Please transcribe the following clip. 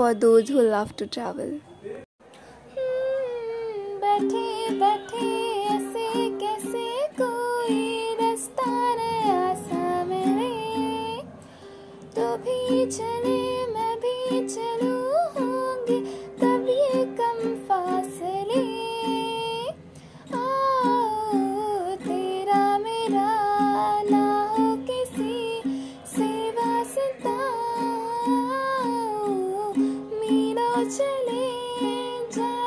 for those who love to travel. बैठे बैठे, ऐसे कैसे कोई रास्ता नया सा मिले तो भी चले, मैं भी चलूँ angel, angel.